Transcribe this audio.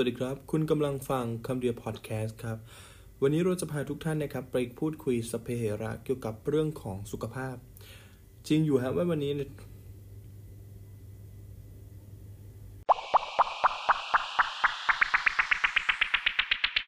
วัสดีครับ คุณกำลังฟังคำเดียวพอดแคสต์ครับ วันนี้เราจะพาทุกท่านนะครับ ไปพูดคุยสเพเหระเกี่ยวกับเรื่องของสุขภาพ จริงอยู่ฮบว่าวันนี้